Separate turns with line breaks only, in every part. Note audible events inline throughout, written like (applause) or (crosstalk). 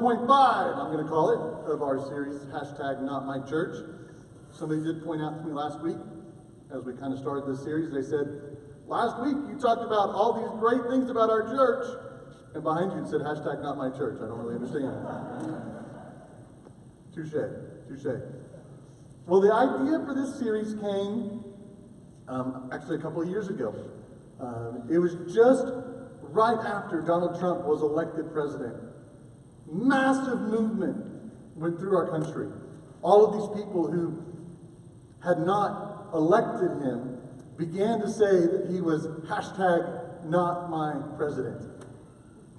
1.5, I'm going to call it, of our series, hashtag not my church. Somebody did point out to me last week, as we kind of started this series, they said, last week you talked about all these great things about our church, and behind you it said hashtag not my church. I don't really understand. touche, touche. Well, the idea for this series came um, actually a couple of years ago. Um, it was just right after Donald Trump was elected president. Massive movement went through our country. All of these people who had not elected him began to say that he was hashtag not my president.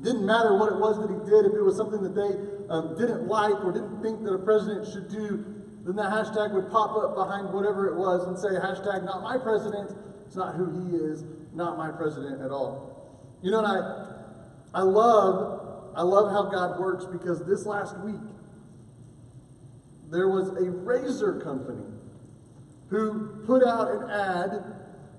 Didn't matter what it was that he did, if it was something that they um, didn't like or didn't think that a president should do, then the hashtag would pop up behind whatever it was and say hashtag not my president. It's not who he is, not my president at all. You know, and I, I love, I love how God works because this last week there was a razor company who put out an ad,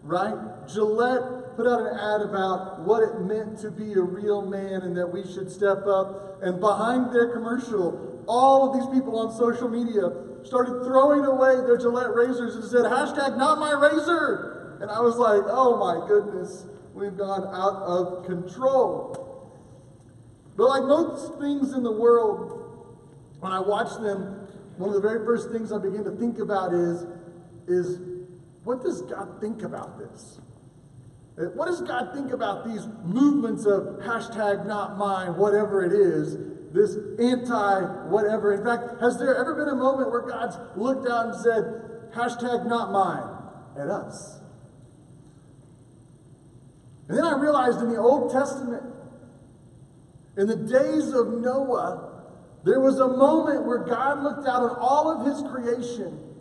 right? Gillette put out an ad about what it meant to be a real man and that we should step up. And behind their commercial, all of these people on social media started throwing away their Gillette razors and said, hashtag not my razor. And I was like, oh my goodness, we've gone out of control. But like most things in the world, when I watch them, one of the very first things I begin to think about is, is what does God think about this? Uh, what does God think about these movements of hashtag not mine, whatever it is, this anti whatever? In fact, has there ever been a moment where God's looked out and said, hashtag not mine at us? And then I realized in the Old Testament, in the days of Noah, there was a moment where God looked out on all of his creation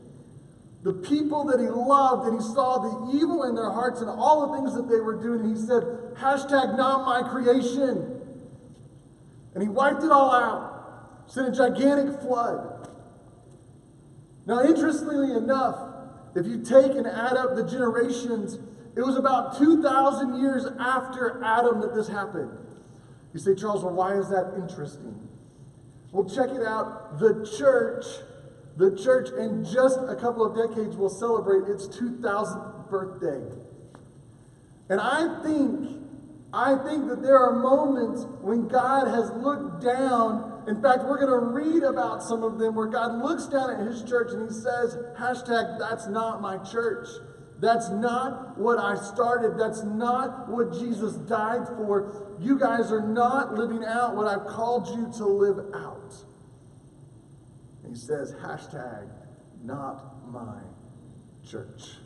the people that he loved and he saw the evil in their hearts and all the things that they were doing. And He said, hashtag not my creation. And he wiped it all out, sent a gigantic flood. Now, interestingly enough, if you take and add up the generations, it was about 2,000 years after Adam that this happened. You say, Charles, well, why is that interesting? Well, check it out. The church the church, in just a couple of decades, will celebrate its 2000th birthday. And I think, I think that there are moments when God has looked down. In fact, we're going to read about some of them where God looks down at his church and he says, hashtag, that's not my church. That's not what I started. That's not what Jesus died for. You guys are not living out what I've called you to live out. He says, hashtag, not my church.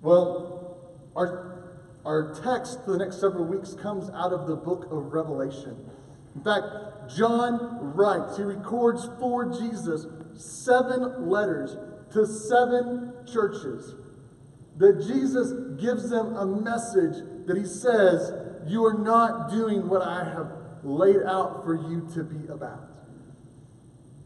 Well, our, our text for the next several weeks comes out of the book of Revelation. In fact, John writes, he records for Jesus seven letters to seven churches that Jesus gives them a message that he says, You are not doing what I have laid out for you to be about.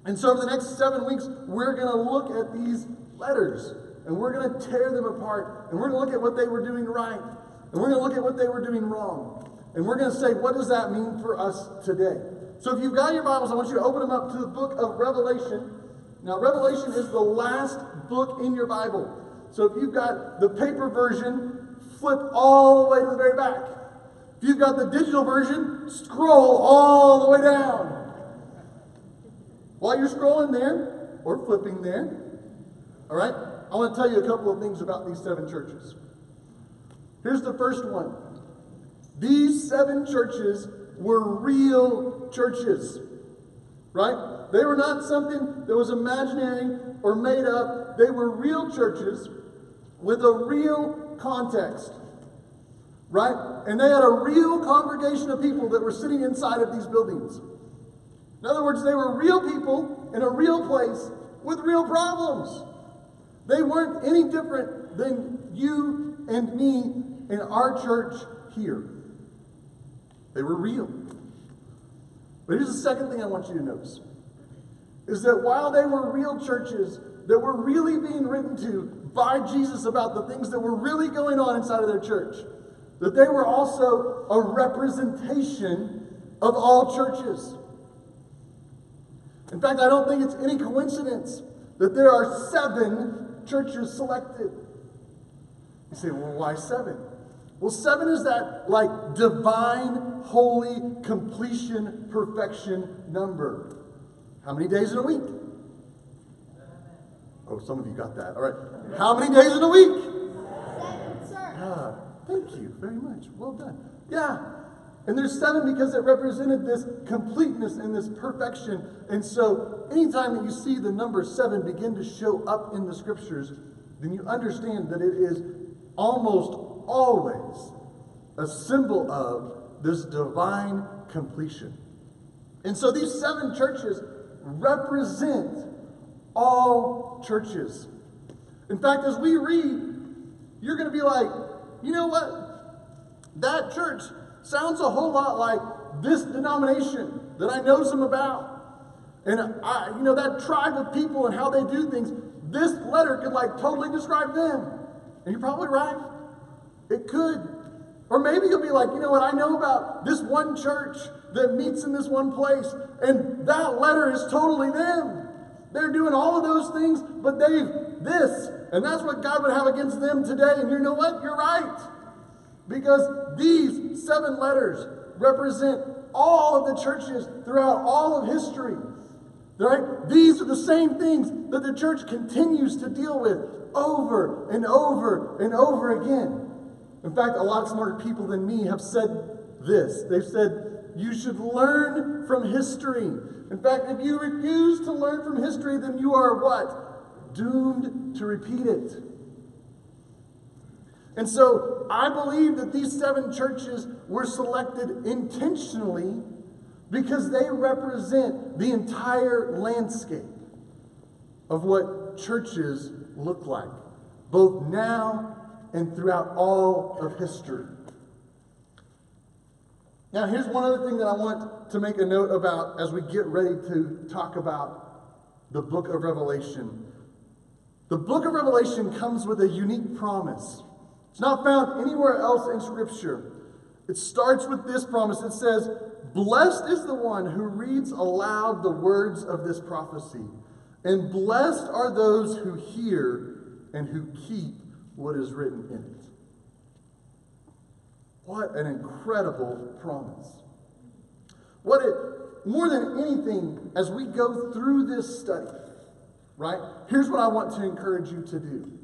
And so, over the next seven weeks, we're going to look at these letters and we're going to tear them apart and we're going to look at what they were doing right and we're going to look at what they were doing wrong. And we're going to say, what does that mean for us today? So, if you've got your Bibles, I want you to open them up to the book of Revelation. Now, Revelation is the last book in your Bible. So, if you've got the paper version, flip all the way to the very back. If you've got the digital version, scroll all the way down. While you're scrolling there or flipping there, all right, I want to tell you a couple of things about these seven churches. Here's the first one these seven churches were real churches, right? They were not something that was imaginary or made up. They were real churches with a real context, right? And they had a real congregation of people that were sitting inside of these buildings. In other words, they were real people in a real place with real problems. They weren't any different than you and me in our church here. They were real. But here's the second thing I want you to notice is that while they were real churches that were really being written to by Jesus about the things that were really going on inside of their church, that they were also a representation of all churches. In fact, I don't think it's any coincidence that there are seven churches selected. You say, well, why seven? Well, seven is that like divine, holy, completion, perfection number. How many days in a week? Oh, some of you got that. All right. How many days in a week?
Seven, sir.
Ah, thank you very much. Well done. Yeah. And there's seven because it represented this completeness and this perfection. And so, anytime that you see the number seven begin to show up in the scriptures, then you understand that it is almost always a symbol of this divine completion. And so, these seven churches represent all churches. In fact, as we read, you're going to be like, you know what? That church sounds a whole lot like this denomination that I know some about. And I, you know, that tribe of people and how they do things, this letter could like totally describe them. And you're probably right. It could. Or maybe you'll be like, you know what, I know about this one church that meets in this one place, and that letter is totally them. They're doing all of those things, but they've this, and that's what God would have against them today. And you know what? You're right. Because these seven letters represent all of the churches throughout all of history. Right? These are the same things that the church continues to deal with over and over and over again. In fact, a lot smarter people than me have said this. They've said, you should learn from history. In fact, if you refuse to learn from history, then you are what? Doomed to repeat it. And so I believe that these seven churches were selected intentionally because they represent the entire landscape of what churches look like, both now and throughout all of history. Now, here's one other thing that I want to make a note about as we get ready to talk about the book of Revelation. The book of Revelation comes with a unique promise. It's not found anywhere else in Scripture. It starts with this promise. It says, Blessed is the one who reads aloud the words of this prophecy, and blessed are those who hear and who keep what is written in it. What an incredible promise. What it, more than anything, as we go through this study, right? Here's what I want to encourage you to do.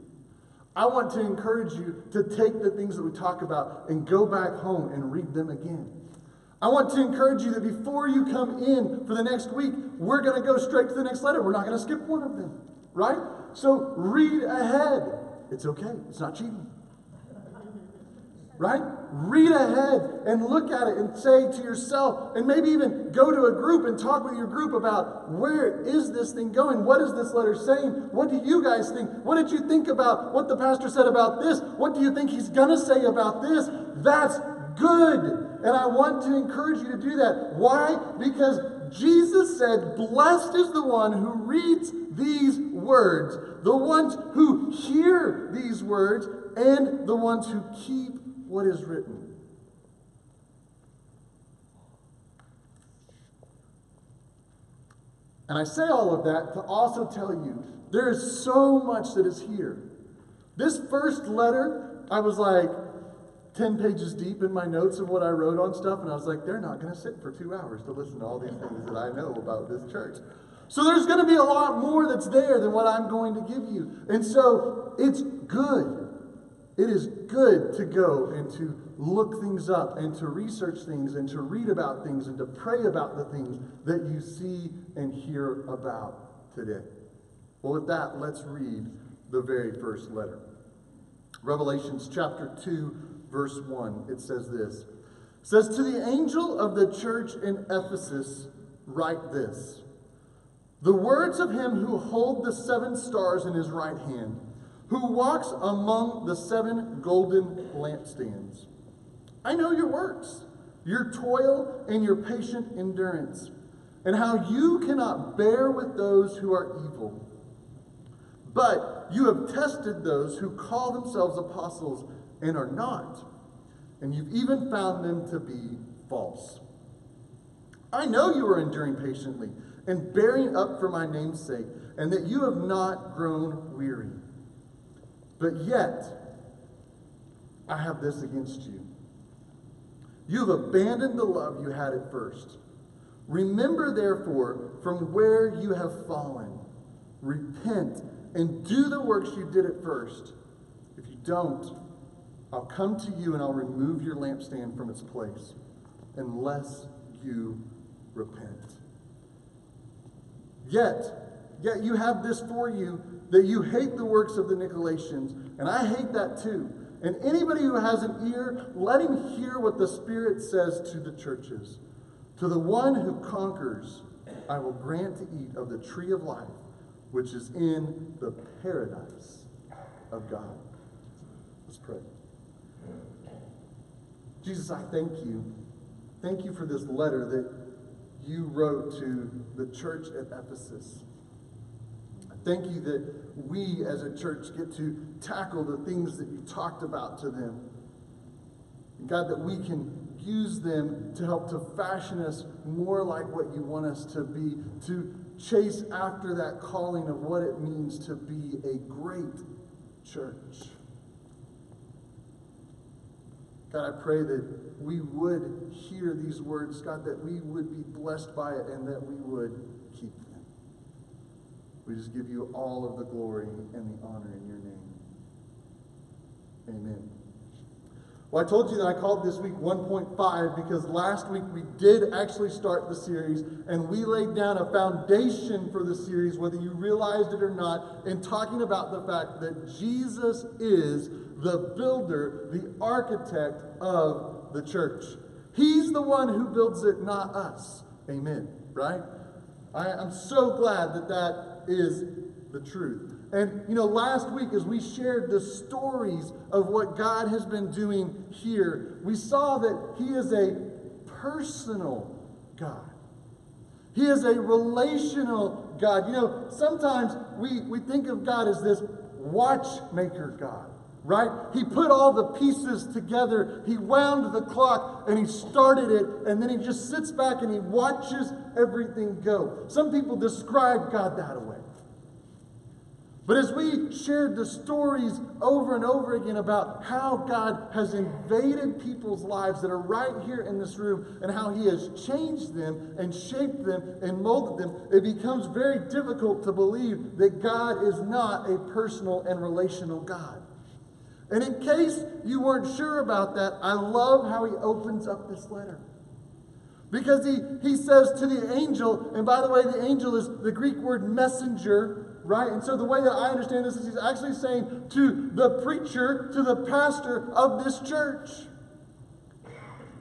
I want to encourage you to take the things that we talk about and go back home and read them again. I want to encourage you that before you come in for the next week, we're going to go straight to the next letter. We're not going to skip one of them, right? So read ahead. It's okay, it's not cheating. Right? Read ahead and look at it and say to yourself, and maybe even go to a group and talk with your group about where is this thing going? What is this letter saying? What do you guys think? What did you think about what the pastor said about this? What do you think he's going to say about this? That's good. And I want to encourage you to do that. Why? Because Jesus said, Blessed is the one who reads these words, the ones who hear these words, and the ones who keep what is written. And I say all of that to also tell you there is so much that is here. This first letter, I was like 10 pages deep in my notes of what I wrote on stuff, and I was like, they're not going to sit for two hours to listen to all these things that I know about this church. So there's going to be a lot more that's there than what I'm going to give you. And so it's good. It is good to go and to look things up and to research things and to read about things and to pray about the things that you see and hear about today. Well, with that, let's read the very first letter. Revelations chapter 2, verse 1. It says this. It says, To the angel of the church in Ephesus, write this. The words of him who hold the seven stars in his right hand who walks among the seven golden lampstands. I know your works, your toil, and your patient endurance, and how you cannot bear with those who are evil. But you have tested those who call themselves apostles and are not, and you've even found them to be false. I know you are enduring patiently and bearing up for my name's sake, and that you have not grown weary. But yet, I have this against you. You have abandoned the love you had at first. Remember, therefore, from where you have fallen. Repent and do the works you did at first. If you don't, I'll come to you and I'll remove your lampstand from its place unless you repent. Yet, yet you have this for you that you hate the works of the Nicolaitans, and I hate that too. And anybody who has an ear, let him hear what the Spirit says to the churches. To the one who conquers, I will grant to eat of the tree of life, which is in the paradise of God. Let's pray. Jesus, I thank you. Thank you for this letter that you wrote to the church at Ephesus. Thank you that we as a church get to tackle the things that you talked about to them. God, that we can use them to help to fashion us more like what you want us to be, to chase after that calling of what it means to be a great church. God, I pray that we would hear these words, God, that we would be blessed by it and that we would keep them. We just give you all of the glory and the honor in your name. Amen. Well, I told you that I called this week 1.5 because last week we did actually start the series and we laid down a foundation for the series, whether you realized it or not, in talking about the fact that Jesus is the builder, the architect of the church. He's the one who builds it, not us. Amen. Right? I, am so glad that that is the truth. And, you know, last week as we shared the stories of what God has been doing here, we saw that He is a personal God. He is a relational God. You know, sometimes we, we think of God as this watchmaker God right? He put all the pieces together. He wound the clock and he started it, and then he just sits back and he watches everything go. Some people describe God that way. But as we shared the stories over and over again about how God has invaded people's lives that are right here in this room and how He has changed them and shaped them and molded them, it becomes very difficult to believe that God is not a personal and relational God. And in case you weren't sure about that, I love how he opens up this letter. Because he, he says to the angel, and by the way, the angel is the Greek word messenger, right? And so the way that I understand this is he's actually saying to the preacher, to the pastor of this church,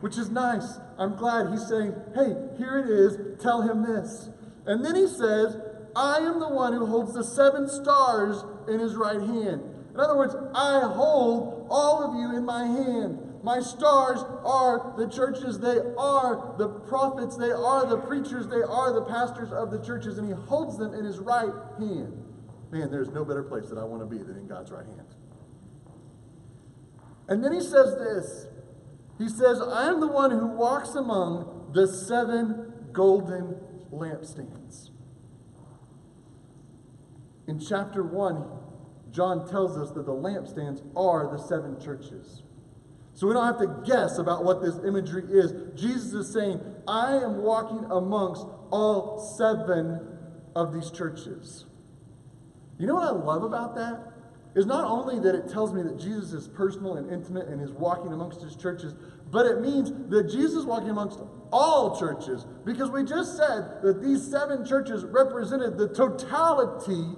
which is nice. I'm glad he's saying, hey, here it is, tell him this. And then he says, I am the one who holds the seven stars in his right hand. In other words, I hold all of you in my hand. My stars are the churches, they are the prophets, they are the preachers, they are the pastors of the churches, and he holds them in his right hand. Man, there's no better place that I want to be than in God's right hand. And then he says this He says, I am the one who walks among the seven golden lampstands. In chapter 1, John tells us that the lampstands are the seven churches. So we don't have to guess about what this imagery is. Jesus is saying, I am walking amongst all seven of these churches. You know what I love about that? Is not only that it tells me that Jesus is personal and intimate and is walking amongst his churches, but it means that Jesus is walking amongst all churches. Because we just said that these seven churches represented the totality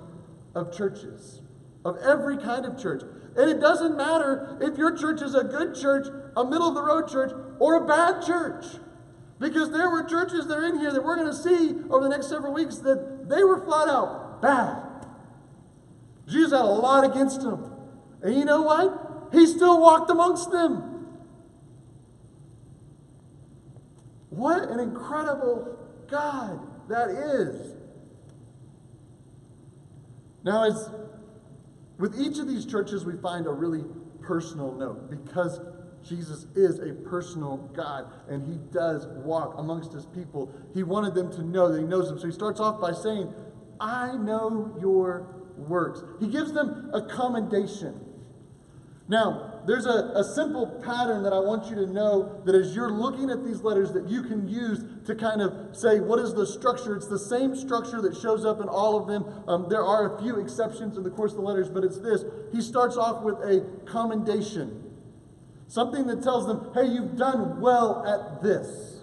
of churches of every kind of church. And it doesn't matter if your church is a good church, a middle of the road church, or a bad church. Because there were churches that are in here that we're going to see over the next several weeks that they were flat out bad. Jesus had a lot against them. And you know what? He still walked amongst them. What an incredible God that is. Now, as with each of these churches, we find a really personal note because Jesus is a personal God and he does walk amongst his people. He wanted them to know that he knows them. So he starts off by saying, I know your works. He gives them a commendation. Now, there's a, a simple pattern that I want you to know that as you're looking at these letters that you can use to kind of say, what is the structure? It's the same structure that shows up in all of them. Um, there are a few exceptions in the course of the letters, but it's this. He starts off with a commendation. Something that tells them, hey, you've done well at this.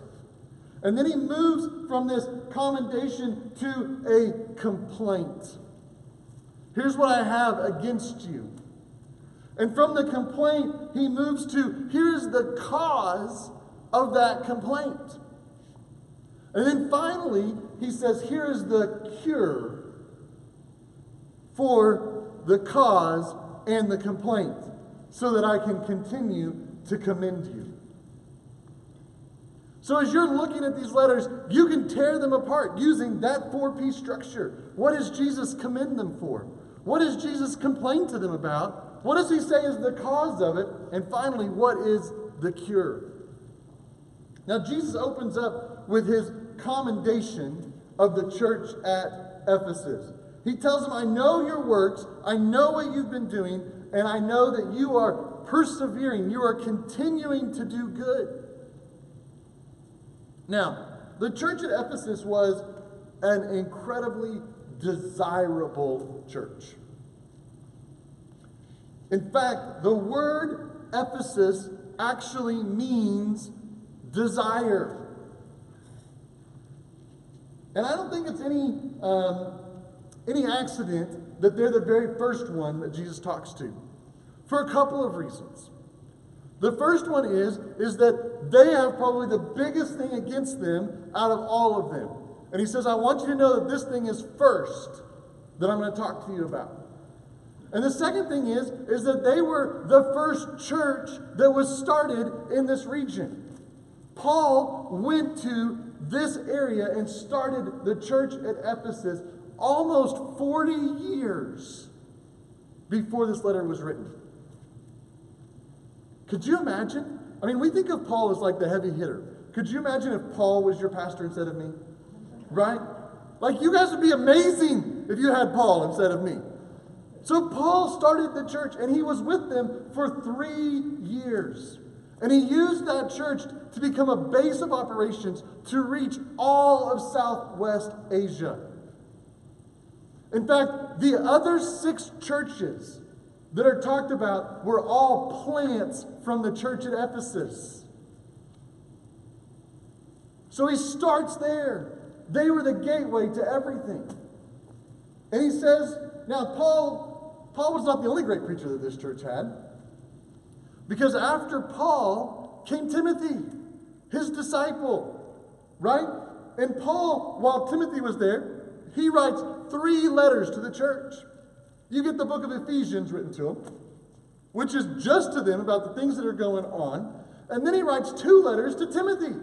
And then he moves from this commendation to a complaint. Here's what I have against you. And from the complaint, he moves to here's the cause of that complaint. And then finally, he says, here is the cure for the cause and the complaint so that I can continue to commend you. So, as you're looking at these letters, you can tear them apart using that four piece structure. What does Jesus commend them for? What does Jesus complain to them about? What does he say is the cause of it? And finally, what is the cure? Now, Jesus opens up with his commendation of the church at Ephesus. He tells them, I know your works, I know what you've been doing, and I know that you are persevering, you are continuing to do good. Now, the church at Ephesus was an incredibly desirable church. In fact, the word Ephesus actually means desire. And I don't think it's any, um, any accident that they're the very first one that Jesus talks to for a couple of reasons. The first one is, is that they have probably the biggest thing against them out of all of them. And he says, I want you to know that this thing is first that I'm going to talk to you about. And the second thing is, is that they were the first church that was started in this region. Paul went to this area and started the church at Ephesus almost 40 years before this letter was written. Could you imagine? I mean, we think of Paul as like the heavy hitter. Could you imagine if Paul was your pastor instead of me? Right? Like, you guys would be amazing if you had Paul instead of me. So, Paul started the church and he was with them for three years. And he used that church to become a base of operations to reach all of Southwest Asia. In fact, the other six churches that are talked about were all plants from the church at Ephesus. So he starts there. They were the gateway to everything. And he says, now Paul, Paul was not the only great preacher that this church had. Because after Paul came Timothy, his disciple, right? And Paul, while Timothy was there, he writes three letters to the church. You get the book of Ephesians written to him, which is just to them about the things that are going on. And then he writes two letters to Timothy.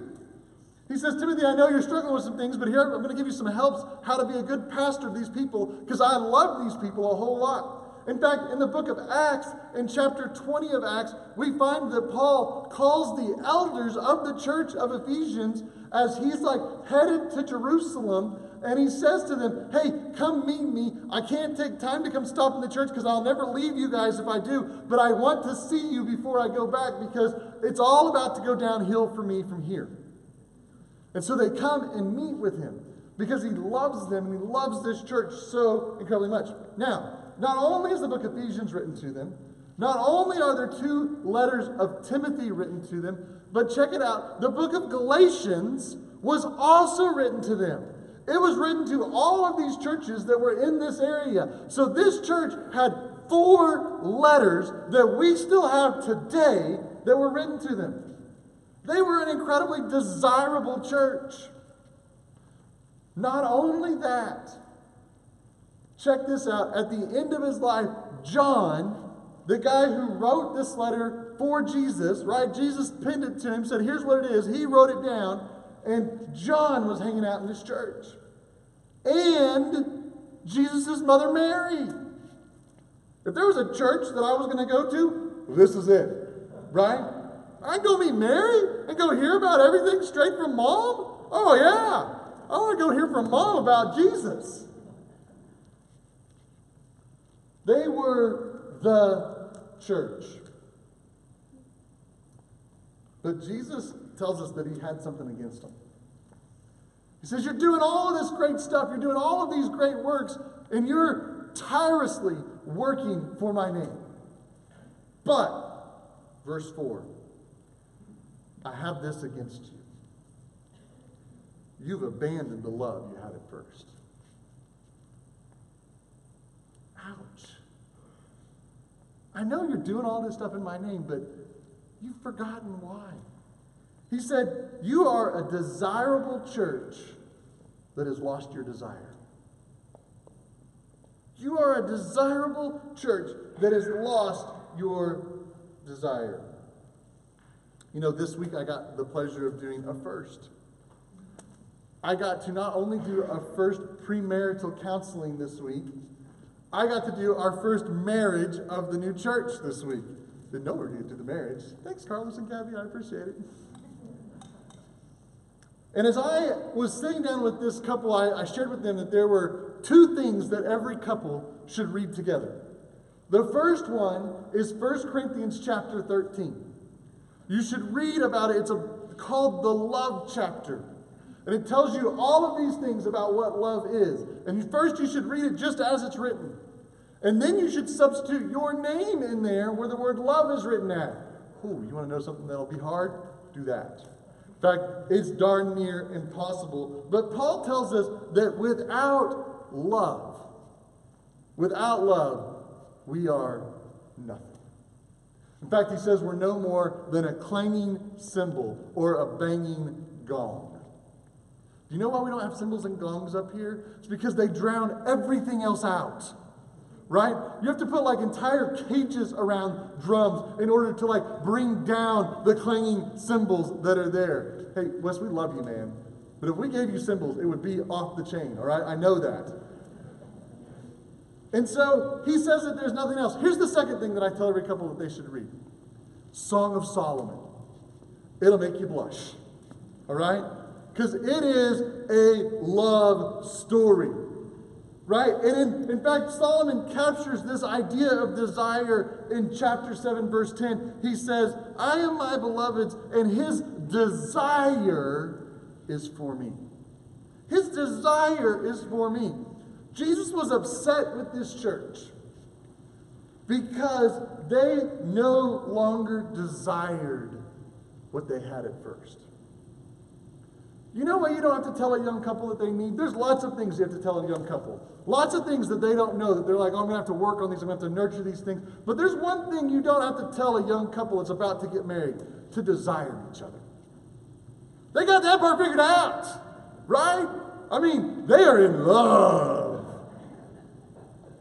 He says, Timothy, I know you're struggling with some things, but here I'm going to give you some helps how to be a good pastor of these people because I love these people a whole lot. In fact, in the book of Acts, in chapter 20 of Acts, we find that Paul calls the elders of the church of Ephesians as he's like headed to Jerusalem and he says to them, Hey, come meet me. I can't take time to come stop in the church because I'll never leave you guys if I do, but I want to see you before I go back because it's all about to go downhill for me from here. And so they come and meet with him because he loves them and he loves this church so incredibly much. Now, not only is the book of Ephesians written to them, not only are there two letters of Timothy written to them, but check it out the book of Galatians was also written to them. It was written to all of these churches that were in this area. So this church had four letters that we still have today that were written to them. They were an incredibly desirable church. Not only that, check this out. At the end of his life, John, the guy who wrote this letter for Jesus, right? Jesus pinned it to him, said, Here's what it is. He wrote it down. And John was hanging out in this church. And Jesus' mother Mary. If there was a church that I was going to go to, this is it, right? I go meet Mary and go hear about everything straight from mom? Oh, yeah. I want to go hear from mom about Jesus. They were the church. But Jesus tells us that he had something against them. He says, You're doing all of this great stuff, you're doing all of these great works, and you're tirelessly working for my name. But, verse 4, I have this against you. You've abandoned the love you had at first. Ouch. I know you're doing all this stuff in my name, but you've forgotten why. He said, You are a desirable church that has lost your desire. You are a desirable church that has lost your desire. You know, this week I got the pleasure of doing a first. I got to not only do a first premarital counseling this week, I got to do our first marriage of the new church this week. Didn't know we were going to do the marriage. Thanks, Carlos and Gabby. I appreciate it. And as I was sitting down with this couple, I, I, shared with them that there were two things that every couple should read together. The first one is 1 Corinthians chapter 13. You should read about it. It's a, called the love chapter. And it tells you all of these things about what love is. And first, you should read it just as it's written. And then you should substitute your name in there where the word love is written at. Ooh, you want to know something that'll be hard? Do that. In fact, it's darn near impossible. But Paul tells us that without love, without love, we are nothing. In fact, he says we're no more than a clanging cymbal or a banging gong. You know why we don't have cymbals and gongs up here? It's because they drown everything else out right? You have to put like entire cages around drums in order to like bring down the clanging cymbals that are there. Hey, Wes, we love you, man. But if we gave you cymbals, it would be off the chain, all right? I know that. And so he says that there's nothing else. Here's the second thing that I tell every couple that they should read Song of Solomon. It'll make you blush, all right? Because it is a love story. Right? And in, in fact, Solomon captures this idea of desire in chapter 7, verse 10. He says, I am my beloved's, and his desire is for me. His desire is for me. Jesus was upset with this church because they no longer desired what they had at first. You know what you don't have to tell a young couple that they need? There's lots of things you have to tell a young couple. Lots of things that they don't know that they're like, oh, I'm going to have to work on these, I'm going to have to nurture these things. But there's one thing you don't have to tell a young couple that's about to get married to desire each other. They got that part figured out, right? I mean, they are in love.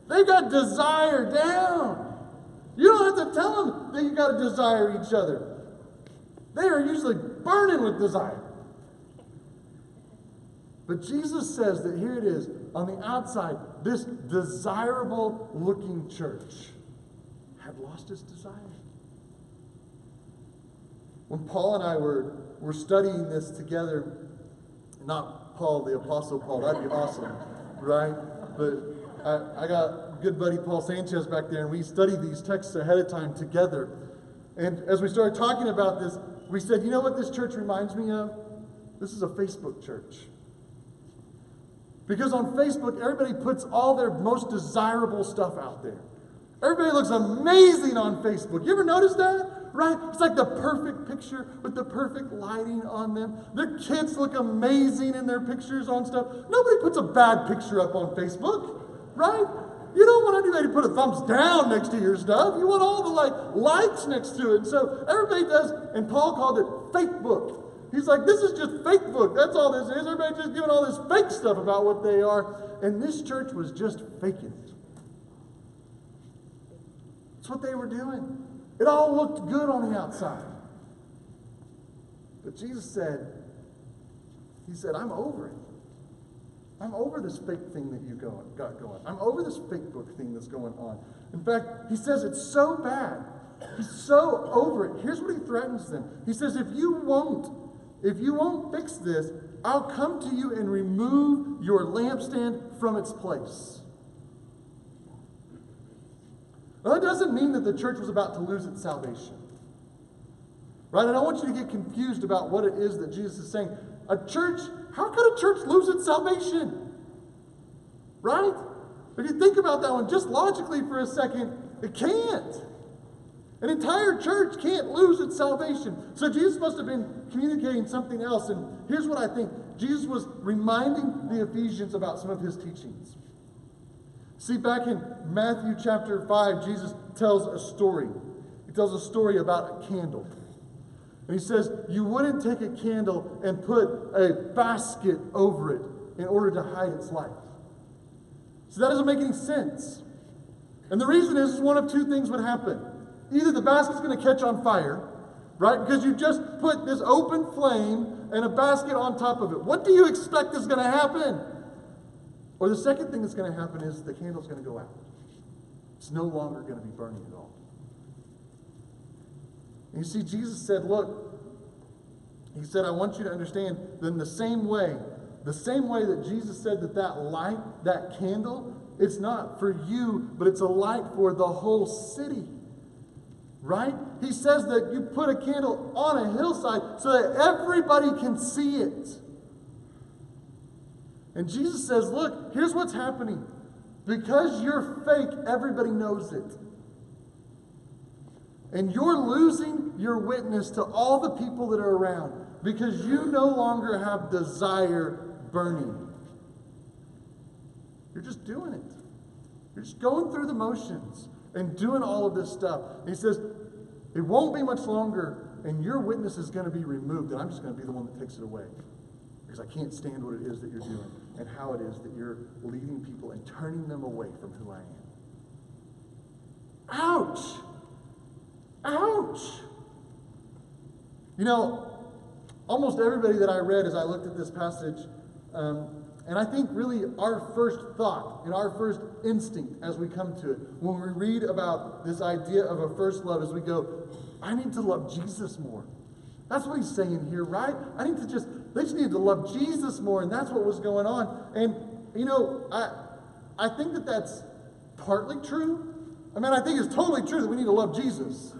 They got desire down. You don't have to tell them that you got to desire each other. They are usually burning with desire. But Jesus says that here it is on the outside, this desirable looking church had lost its desire. When Paul and I were, were studying this together, not Paul, the Apostle Paul, that'd be awesome, right? But I, I got good buddy Paul Sanchez back there, and we studied these texts ahead of time together. And as we started talking about this, we said, you know what this church reminds me of? This is a Facebook church. Because on Facebook, everybody puts all their most desirable stuff out there. Everybody looks amazing on Facebook. You ever notice that? Right? It's like the perfect picture with the perfect lighting on them. Their kids look amazing in their pictures on stuff. Nobody puts a bad picture up on Facebook, right? You don't want anybody to put a thumbs down next to your stuff. You want all the like likes next to it. And so everybody does, and Paul called it fake book. He's like, this is just fake book. That's all this is. Everybody just giving all this fake stuff about what they are. And this church was just faking it. That's what they were doing. It all looked good on the outside. But Jesus said, He said, I'm over it. I'm over this fake thing that you got going. I'm over this fake book thing that's going on. In fact, he says it's so bad He's so over it. Here's what he threatens them. He says, if you won't, if you won't fix this, I'll come to you and remove your lampstand from its place. Now, that doesn't mean that the church was about to lose its salvation. Right? I don't want you to get confused about what it is that Jesus is saying. A church, how could a church lose its salvation? Right? If you think about that one just logically for a second, it can't. An entire church can't lose its salvation. So Jesus must have been communicating something else. And here's what I think Jesus was reminding the Ephesians about some of his teachings. See, back in Matthew chapter 5, Jesus tells a story. He tells a story about a candle. And he says, You wouldn't take a candle and put a basket over it in order to hide its light. So that doesn't make any sense. And the reason is one of two things would happen. Either the basket's going to catch on fire, right? Because you just put this open flame and a basket on top of it. What do you expect is going to happen? Or the second thing that's going to happen is the candle's going to go out. It's no longer going to be burning at all. And you see, Jesus said, Look, He said, I want you to understand that in the same way, the same way that Jesus said that that light, that candle, it's not for you, but it's a light for the whole city. Right? He says that you put a candle on a hillside so that everybody can see it. And Jesus says, Look, here's what's happening. Because you're fake, everybody knows it. And you're losing your witness to all the people that are around because you no longer have desire burning. You're just doing it. You're just going through the motions and doing all of this stuff. And he says, it won't be much longer, and your witness is going to be removed, and I'm just going to be the one that takes it away. Because I can't stand what it is that you're doing and how it is that you're leading people and turning them away from who I am. Ouch! Ouch! You know, almost everybody that I read as I looked at this passage, um, and I think really our first thought and our first instinct as we come to it, when we read about this idea of a first love, is we go, I need to love Jesus more. That's what he's saying here, right? I need to just, they just need to love Jesus more, and that's what was going on. And, you know, I, I think that that's partly true. I mean, I think it's totally true that we need to love Jesus.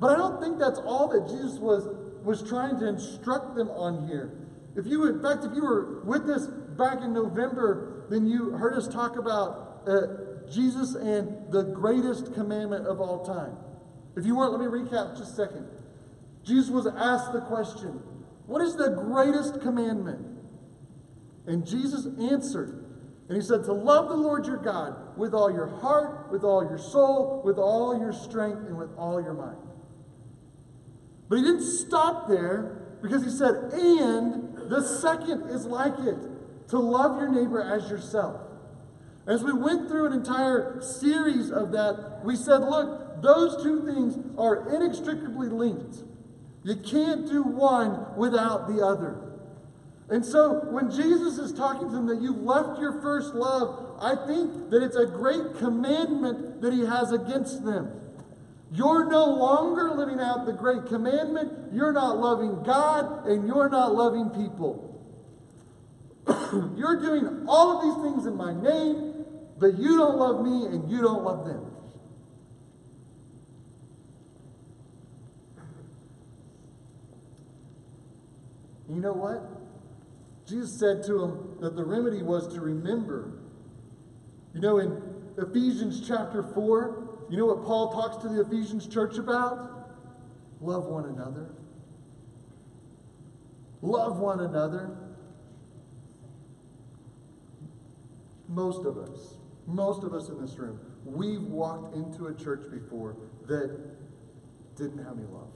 But I don't think that's all that Jesus was, was trying to instruct them on here. If you, in fact, if you were with us back in November, then you heard us talk about uh, Jesus and the greatest commandment of all time. If you weren't, let me recap just a second. Jesus was asked the question, What is the greatest commandment? And Jesus answered, and he said, To love the Lord your God with all your heart, with all your soul, with all your strength, and with all your mind. But he didn't stop there because he said, And the second is like it to love your neighbor as yourself. As we went through an entire series of that, we said, Look, those two things are inextricably linked. You can't do one without the other. And so when Jesus is talking to them that you've left your first love, I think that it's a great commandment that he has against them. You're no longer living out the great commandment. You're not loving God and you're not loving people. You're doing all of these things in my name, but you don't love me and you don't love them. You know what? Jesus said to him that the remedy was to remember. You know, in Ephesians chapter 4, you know what Paul talks to the Ephesians church about? Love one another. Love one another. Most of us, most of us in this room, we've walked into a church before that didn't have any love.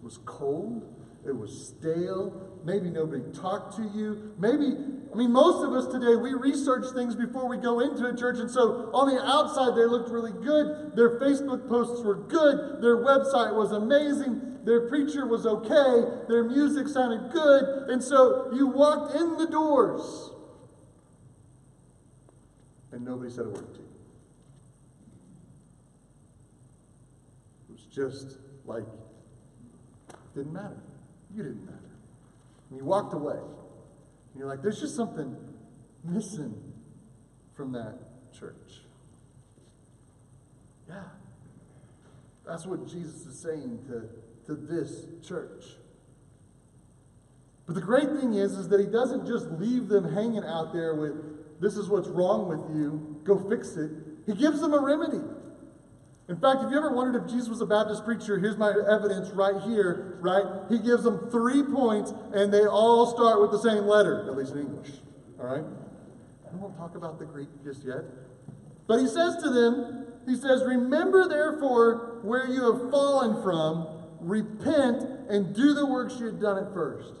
It was cold. It was stale. Maybe nobody talked to you. Maybe, I mean, most of us today, we research things before we go into a church. And so on the outside, they looked really good. Their Facebook posts were good. Their website was amazing. Their preacher was okay. Their music sounded good. And so you walked in the doors and nobody said a word to you. It was just like didn't matter. You didn't matter. And you walked away. And you're like, there's just something missing from that church. Yeah. That's what Jesus is saying to, to this church. But the great thing is, is that he doesn't just leave them hanging out there with, this is what's wrong with you, go fix it. He gives them a remedy. In fact, if you ever wondered if Jesus was a Baptist preacher, here's my evidence right here, right? He gives them three points, and they all start with the same letter, at least in English. All right? We won't talk about the Greek just yet. But he says to them, he says, Remember therefore where you have fallen from, repent, and do the works you had done at first.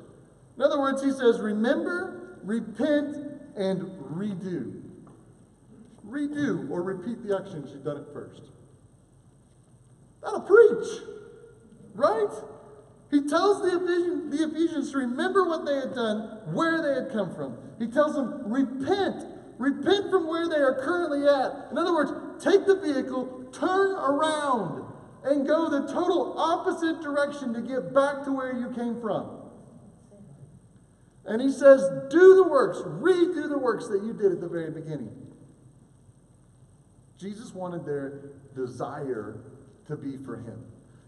In other words, he says, Remember, repent, and redo. Redo or repeat the actions you've done at first. That'll preach, right? He tells the Ephesians, the Ephesians to remember what they had done, where they had come from. He tells them, repent. Repent from where they are currently at. In other words, take the vehicle, turn around, and go the total opposite direction to get back to where you came from. And he says, do the works, redo the works that you did at the very beginning. Jesus wanted their desire to be for him.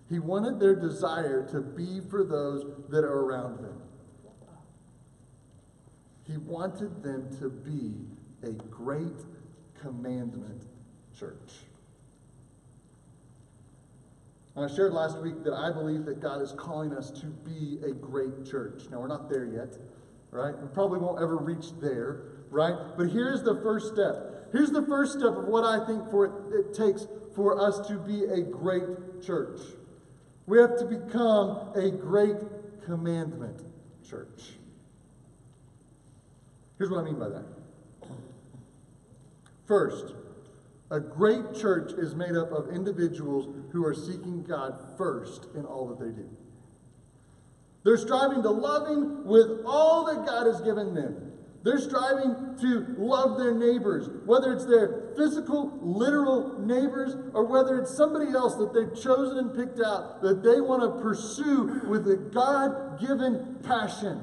He wanted their desire to be for those that are around them. He wanted them to be a great commandment church. I shared last week that I believe that God is calling us to be a great church. Now, we're not there yet, right? We probably won't ever reach there, right? But here's the first step. Here's the first step of what I think for it, it takes for us to be a great church. We have to become a great commandment church. Here's what I mean by that. First, a great church is made up of individuals who are seeking God first in all that they do. They're striving to love Him with all that God has given them. They're striving to love their neighbors, whether it's their physical, literal neighbors, or whether it's somebody else that they've chosen and picked out that they want to pursue with a God given passion.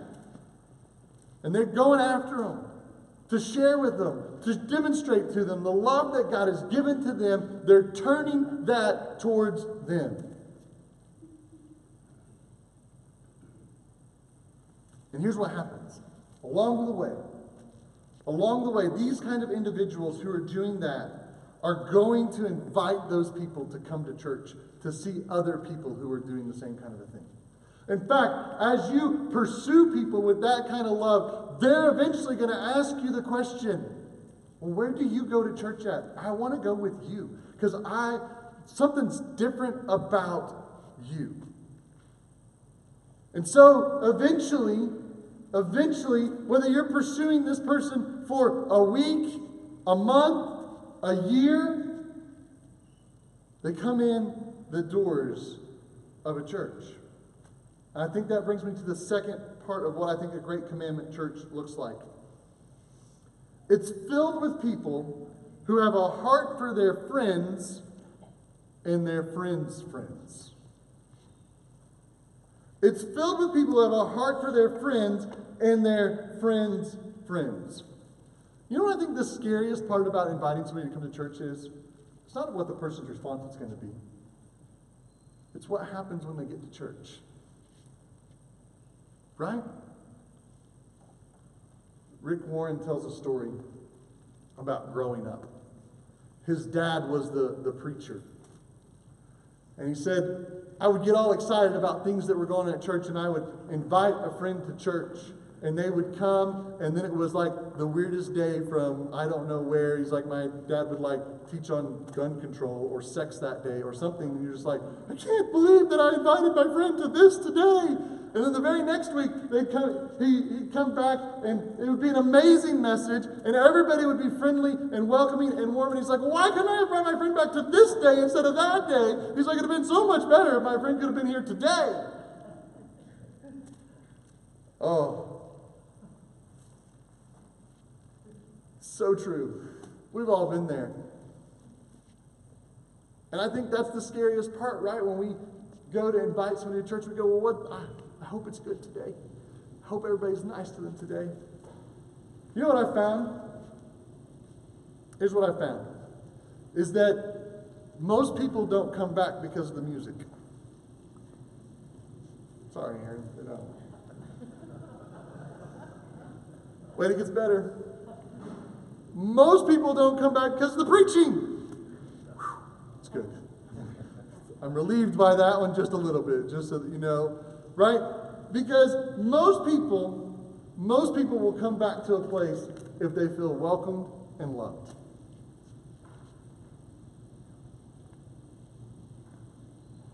And they're going after them to share with them, to demonstrate to them the love that God has given to them. They're turning that towards them. And here's what happens along the way. Along the way, these kind of individuals who are doing that are going to invite those people to come to church to see other people who are doing the same kind of a thing. In fact, as you pursue people with that kind of love, they're eventually going to ask you the question, well, where do you go to church at? I want to go with you because I something's different about you. And so eventually, eventually, whether you're pursuing this person for a week, a month, a year, they come in the doors of a church. And I think that brings me to the second part of what I think a great commandment church looks like. It's filled with people who have a heart for their friends and their friends' friends. It's filled with people who have a heart for their friends and their friends' friends. You know what I think the scariest part about inviting somebody to come to church is? It's not what the person's response is going to be. It's what happens when they get to church. Right? Rick Warren tells a story about growing up. His dad was the, the preacher. And he said, I would get all excited about things that were going on at church, and I would invite a friend to church and they would come, and then it was like the weirdest day from I don't know where. He's like, my dad would like teach on gun control or sex that day or something, and you're just like, I can't believe that I invited my friend to this today. And then the very next week, they'd come, he, he'd come back, and it would be an amazing message, and everybody would be friendly and welcoming and warm. And he's like, Why couldn't I invite my friend back to this day instead of that day? He's like, It'd have been so much better if my friend could have been here today. Oh, So true. We've all been there. And I think that's the scariest part, right? When we go to invite somebody to church, we go, well, what? I, I hope it's good today. I hope everybody's nice to them today. You know what I found? Here's what I found is that most people don't come back because of the music. Sorry, Aaron. You know. Wait, it gets better. Most people don't come back because of the preaching. It's good. I'm relieved by that one just a little bit, just so that you know, right? Because most people, most people will come back to a place if they feel welcomed and loved.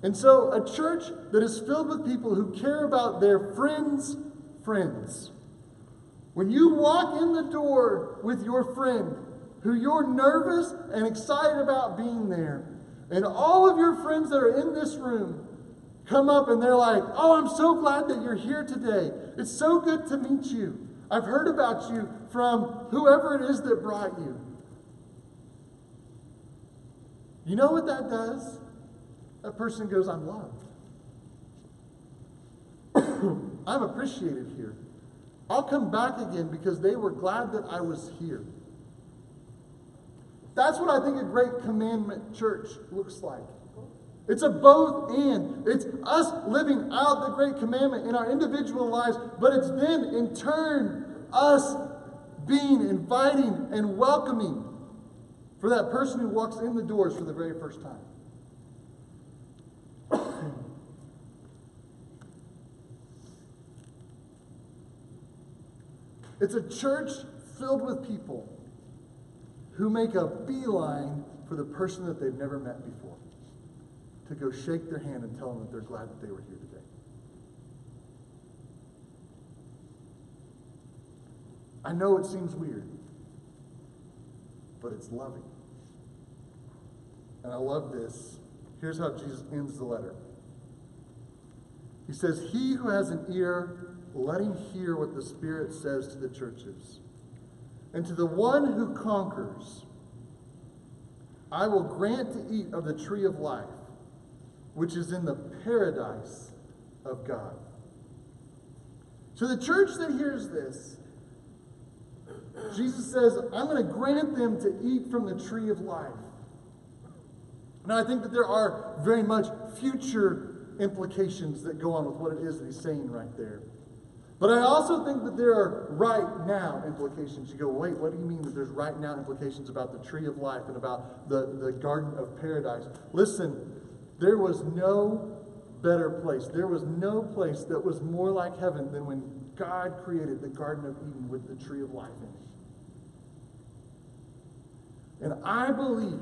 And so, a church that is filled with people who care about their friends' friends. When you walk in the door with your friend who you're nervous and excited about being there, and all of your friends that are in this room come up and they're like, Oh, I'm so glad that you're here today. It's so good to meet you. I've heard about you from whoever it is that brought you. You know what that does? That person goes, I'm loved. (coughs) I'm appreciated here. I'll come back again because they were glad that I was here. That's what I think a great commandment church looks like. It's a both and. It's us living out the great commandment in our individual lives, but it's then in turn us being inviting and welcoming for that person who walks in the doors for the very first time. It's a church filled with people who make a beeline for the person that they've never met before to go shake their hand and tell them that they're glad that they were here today. I know it seems weird, but it's loving. And I love this. Here's how Jesus ends the letter. He says, He who has an ear, let him hear what the Spirit says to the churches. And to the one who conquers, I will grant to eat of the tree of life, which is in the paradise of God. To the church that hears this, Jesus says, I'm going to grant them to eat from the tree of life. Now, I think that there are very much future implications that go on with what it is that he's saying right there. But I also think that there are right now implications. You go, wait, what do you mean that there's right now implications about the tree of life and about the, the garden of paradise? Listen, there was no better place. There was no place that was more like heaven than when God created the Garden of Eden with the tree of life in it. And I believe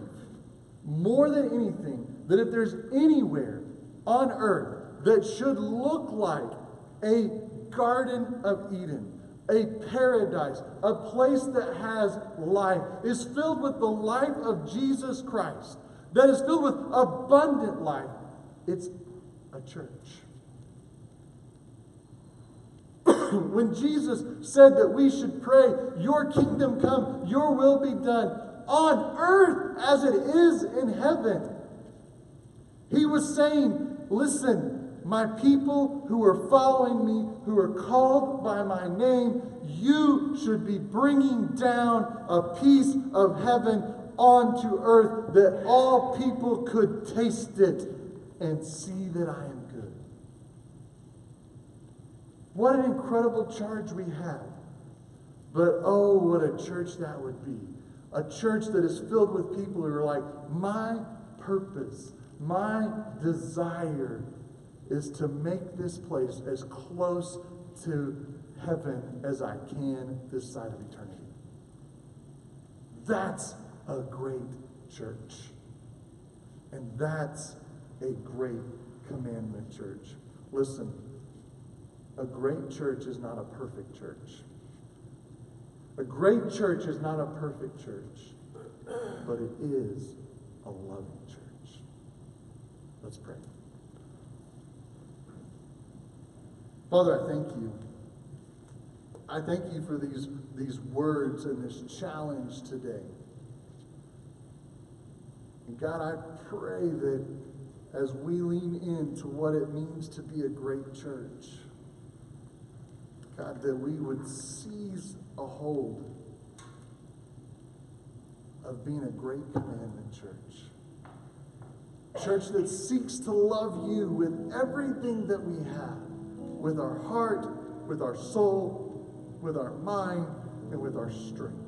more than anything that if there's anywhere on earth that should look like a Garden of Eden, a paradise, a place that has life, is filled with the life of Jesus Christ, that is filled with abundant life. It's a church. (coughs) when Jesus said that we should pray, Your kingdom come, Your will be done on earth as it is in heaven, He was saying, Listen, my people who are following me, who are called by my name, you should be bringing down a piece of heaven onto earth that all people could taste it and see that I am good. What an incredible charge we have. But oh, what a church that would be. A church that is filled with people who are like, my purpose, my desire is to make this place as close to heaven as I can this side of eternity. That's a great church. And that's a great commandment church. Listen, a great church is not a perfect church. A great church is not a perfect church, but it is a loving church. Let's pray. Father, I thank you. I thank you for these, these words and this challenge today. And God, I pray that as we lean into what it means to be a great church, God, that we would seize a hold of being a great commandment church. Church that seeks to love you with everything that we have, with our heart, with our soul, with our mind, and with our strength.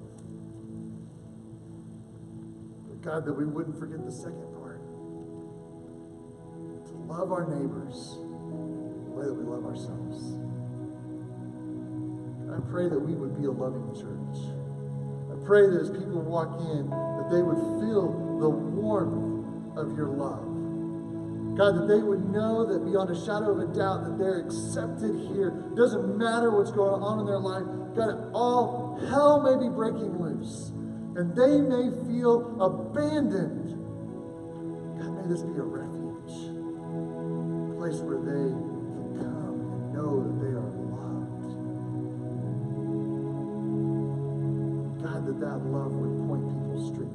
But God, that we wouldn't forget the second part to love our neighbors the way that we love ourselves. I pray that we would be a loving church. I pray that as people walk in, that they would feel the warmth of your love. God, that they would know that beyond a shadow of a doubt that they're accepted here. Doesn't matter what's going on in their life. God, all hell may be breaking loose, and they may feel abandoned. God, may this be a refuge, a place where they can come and know that they are loved. God, that that love would point people straight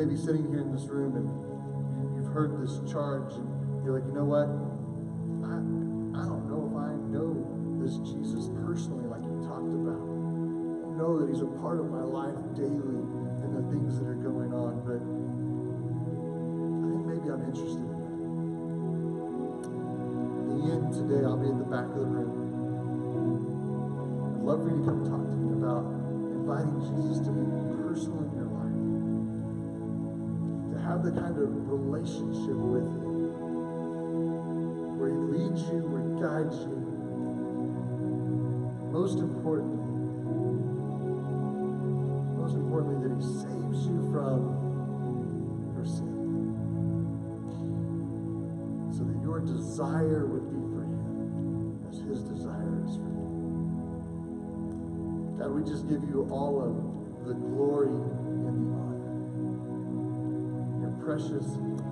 may be sitting here in this room and you, you've heard this charge, and you're like, you know what? I, I don't know if I know this Jesus personally like you talked about. I know that he's a part of my life daily and the things that are going on, but I think maybe I'm interested in that. In the end today, I'll be at the back of the room. I'd love for you to come talk to me about inviting Jesus to be personal in your life. Have the kind of relationship with Him where He leads you, where He guides you. Most importantly, most importantly, that He saves you from your sin. So that your desire would be for Him as His desire is for you. God, we just give you all of the glory and the precious.